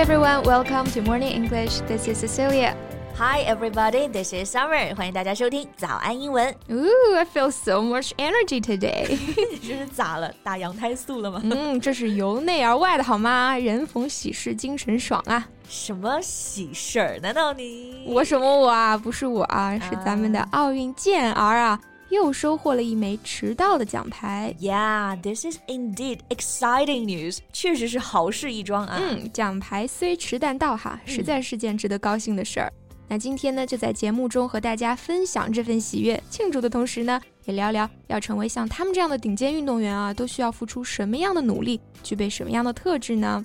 everyone, welcome to Morning English. This is Cecilia. Hi everybody, this is Summer. 欢迎大家收听早安英文。Ooh, I feel so much energy today. 这是咋了？打羊胎素了吗？嗯，这是由内而外的好吗？人逢喜事精神爽啊！什么喜事儿？难道你我什么我啊？不是我啊，是咱们的奥运健儿啊，又收获了一枚迟到的奖牌。？Yeah, this is indeed exciting news. 确实是好事一桩啊。嗯，奖牌虽迟但到哈，实在是件值得高兴的事儿。那今天呢，就在节目中和大家分享这份喜悦，庆祝的同时呢，也聊聊要成为像他们这样的顶尖运动员啊，都需要付出什么样的努力，具备什么样的特质呢？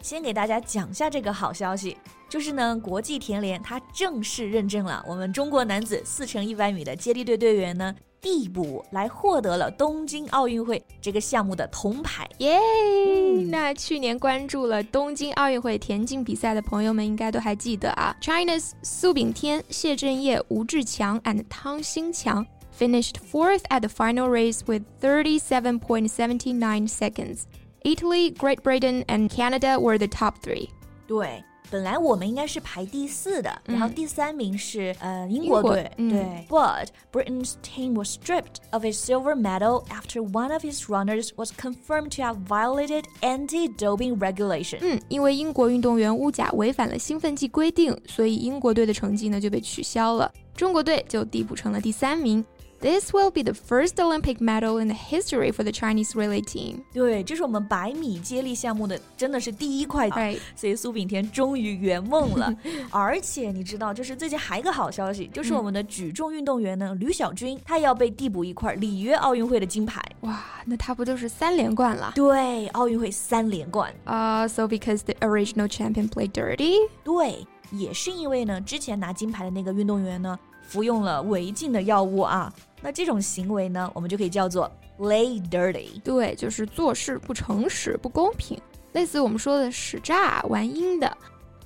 先给大家讲下这个好消息，就是呢，国际田联它正式认证了我们中国男子四乘一百米的接力队队员呢递补来获得了东京奥运会这个项目的铜牌。耶、那去年关注了东京奥运会田径比赛的朋友们应该都还记得啊，China's 苏炳添、谢震业、吴志强 and 汤新强 finished fourth at the final race with 37.79 seconds. Italy, Great Britain, and Canada were the top three. 对，本来我们应该是排第四的，然后第三名是呃英国英国队，嗯对。But Britain's team was stripped of a silver medal after one of his runners was confirmed to have violated anti-doping regulation。嗯，因为英国运动员乌甲违反了兴奋剂规定，所以英国队的成绩呢就被取消了，中国队就递补成了第三名。 This will be the first Olympic medal in the history for the Chinese relay team. 对，这是我们百米接力项目的，真的是第一块， Right. 所以苏炳添终于圆梦了。而且你知道，就是最近还有一个好消息，就是我们的举重运动员呢，吕小军，他也要被递补一块里约奥运会的金牌。哇，那他不就是三连冠了？对，奥运会三连冠。啊、s o because the original champion played dirty? 对，也是因为呢，之前拿金牌的那个运动员呢， 服用了违禁的药物啊。那这种行为呢，我们就可以叫做 play dirty。对，就是做事不诚实、不公平，类似我们说的使诈、玩阴的。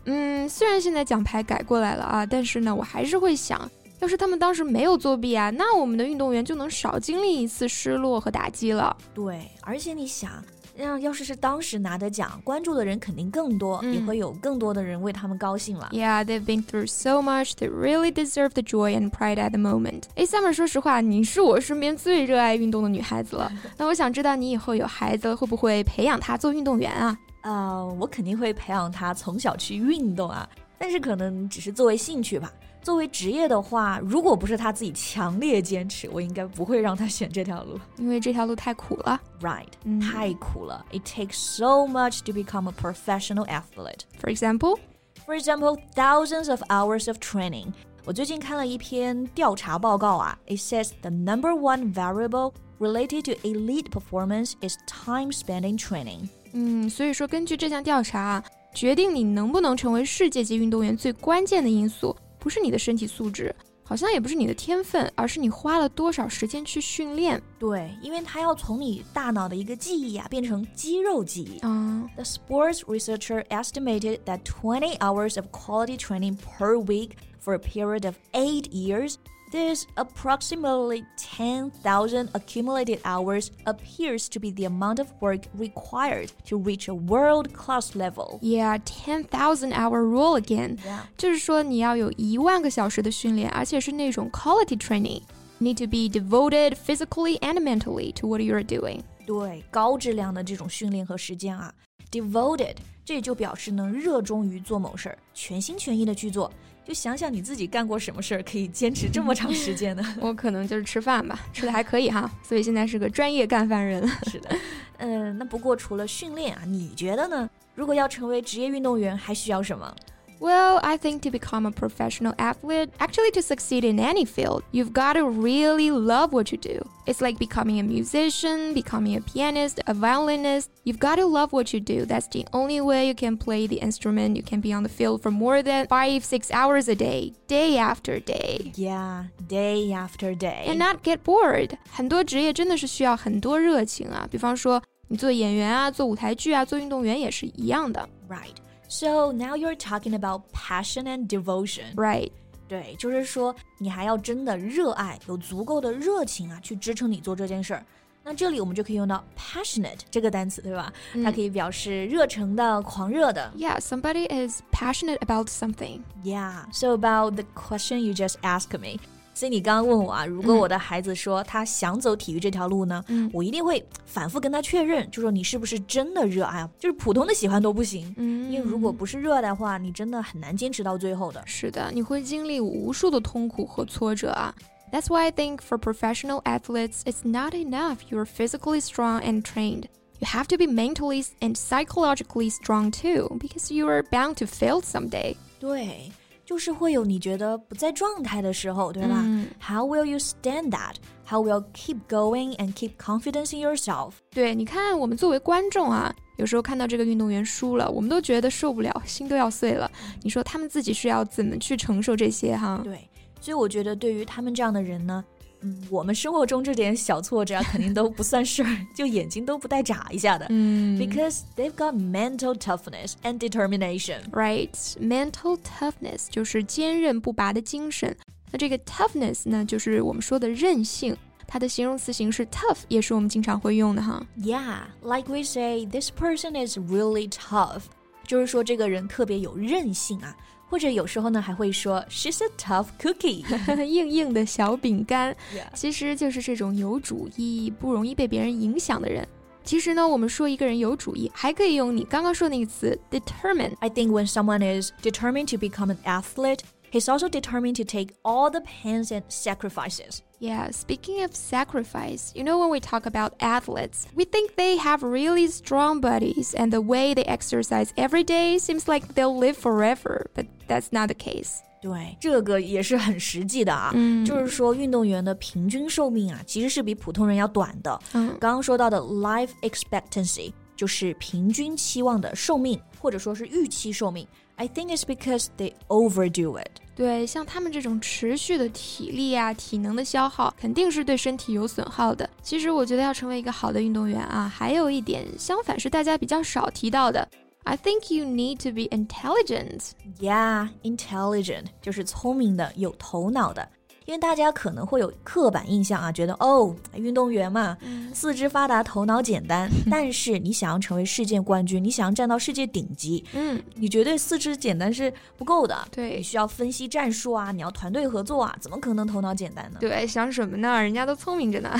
嗯，虽然现在奖牌改过来了啊，但是呢，我还是会想，要是他们当时没有作弊啊，那我们的运动员就能少经历一次失落和打击了。对，而且你想，让要是是当时拿的奖，关注的人肯定更多，嗯也会有更多的人为他们高兴了。Yeah, they've been through so much. They really deserve the joy and pride at the moment. 哎，Summer，说实话，你是我身边最热爱运动的女孩子了。那我想知道你以后有孩子，会不会培养他做运动员啊？呃，我肯定会培养他从小去运动啊，但是可能只是作为兴趣吧。作为职业的话，如果不是他自己强烈坚持，我应该不会让他选这条路。因为这条路太苦了。 Right，、嗯太苦了。It takes so much to become a professional athlete. For example, For example, thousands of hours of training. 我最近看了一篇调查报告啊，It says the number one variable related to elite performance is time spent in training. 嗯，所以说根据这项调查啊，决定你能不能成为世界级运动员最关键的因素， 不是你的身体素质，好像也不是你的天分，而是你花了多少时间去训练。对，因为它要从你大脑的一个记忆啊变成肌肉记忆。啊、 The sports researcher estimated that 20 hours of quality training per week for a period of eight years. This approximately 10,000 accumulated hours appears to be the amount of work required to reach a world class level. Yeah, ten thousand hour rule again. Yeah. 就是说你要有一万个小时的训练，而且是那种 quality training. Need to be devoted physically and mentally to what you're doing. 对，高质量的这种训练和实践啊，devoted 这就表示呢热衷于做某事儿，全心全意的去做。 就想想你自己干过什么事儿可以坚持这么长时间呢？我可能就是吃饭吧，吃的还可以哈，所以现在是个专业干饭人。是的，嗯，那不过除了训练啊，你觉得呢？如果要成为职业运动员，还需要什么？Well, I think to become a professional athlete, actually to succeed in any field, you've got to really love what you do. It's like becoming a musician, becoming a pianist, a violinist. You've got to love what you do. That's the only way you can play the instrument. You can be on the field for more than five, six hours a day, day after day. Yeah, day after day. And not get bored. 很多职业真的是需要很多热情啊，比方说你做演员啊，做舞台剧啊，做运动员也是一样的。 Right. So now you're talking about passion and devotion. Right. 对，就是说你还要真的热爱，有足够的热情啊，去支撑你做这件事儿。那这里我们就可以用到 passionate 这个单词，对吧？它可以表示热诚的、狂热的。 Yeah, somebody is passionate about something. Yeah. So about the question you just asked me. 所以你刚刚问我啊，如果我的孩子说他想走体育这条路呢，嗯我一定会反复跟他确认，就说你是不是真的热爱啊？就是普通的喜欢都不行，嗯因为如果不是热爱的话，你真的很难坚持到最后的。是的，你会经历无数的痛苦和挫折啊。That's why I think for professional athletes, it's not enough you're physically strong and trained. You have to be mentally and psychologically strong too, because you are bound to fail someday. 对，就是会有你觉得不在状态的时候，对吧、嗯 h o w will you stand that? How will you keep going and keep confidence in yourself? 对，你看，我们作为观众啊，有时候看到这个运动员输了，我们都觉得受不了，心都要碎了。你说他们自己是要怎么去承受这些哈？对，所以我觉得对于他们这样的人呢，嗯，我们生活中这点小挫折啊，肯定都不算事儿，就眼睛都不带眨一下的。嗯 Because they've got mental toughness and determination. Right, mental toughness 就是坚韧不拔的精神。那这个 toughness 呢，就是我们说的韧性。它的形容词形式 tough 也是我们经常会用的哈。Yeah, like we say, this person is really tough. 就是说这个人特别有韧性啊，或者有时候呢还会说 she's a tough cookie. 硬硬的小饼干.其实就是这种有主意、不容易被别人影响的人。其实呢，我们说一个人有主意，还可以用你刚刚说那个词 determine。I think when someone is determined to become an athlete, he's also determined to take all the pains and sacrifices. Yeah, speaking of sacrifice, you know, when we talk about athletes, we think they have really strong bodies and the way they exercise every day seems like they'll live forever, but that's not the case. 对，这个也是很实际的啊。嗯就是说，运动员的平均寿命啊，其实是比普通人要短的。嗯刚刚说到的 life expectancy 就是平均期望的寿命，或者说是预期寿命。 I think it's because they overdo it. 对，像他们这种持续的体力啊、体能的消耗，肯定是对身体有损耗的。其实我觉得要成为一个好的运动员啊，还有一点相反是大家比较少提到的。I think you need to be intelligent. Yeah, intelligent 就是聪明的、有头脑的。 因为大家可能会有刻板印象啊，觉得哦，运动员嘛，四肢发达，头脑简单。但是你想要成为世界冠军，你想要站到世界顶级，嗯，你绝对四肢简单是不够的。对你需要分析战术啊，你要团队合作啊，怎么可能头脑简单呢？对，想什么呢？人家都聪明着呢。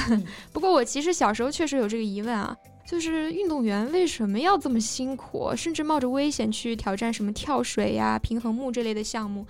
不过我其实小时候确实有这个疑问啊，就是运动员为什么要这么辛苦，甚至冒着危险去挑战什么跳水呀、平衡木这类的项目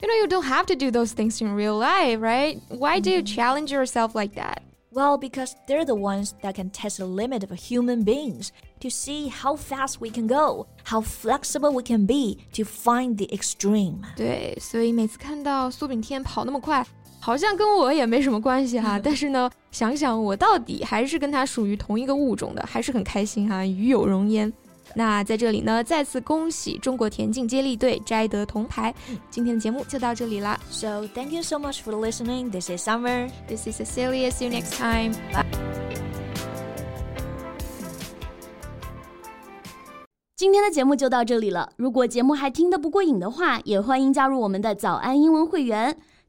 ？You know, you don't have to do those things in real life, right? Why do you challenge yourself like that? Well, because they're the ones that can test the limit of human beings to see how fast we can go, how flexible we can be to find the extreme. 对，所以每次看到苏炳添跑那么快，好像跟我也没什么关系哈。但是呢，想想我到底还是跟他属于同一个物种的，还是很开心哈，与有荣焉。 那在这里呢，再次恭喜中国田径接力队摘得铜牌。今天的节目就到这里啦。So, thank you so much for listening. This is Summer. This is Cecilia. See you next time. 今天的节目就到这里了。如果节目还听得不过瘾的话，也欢迎加入我们的早安英文会员。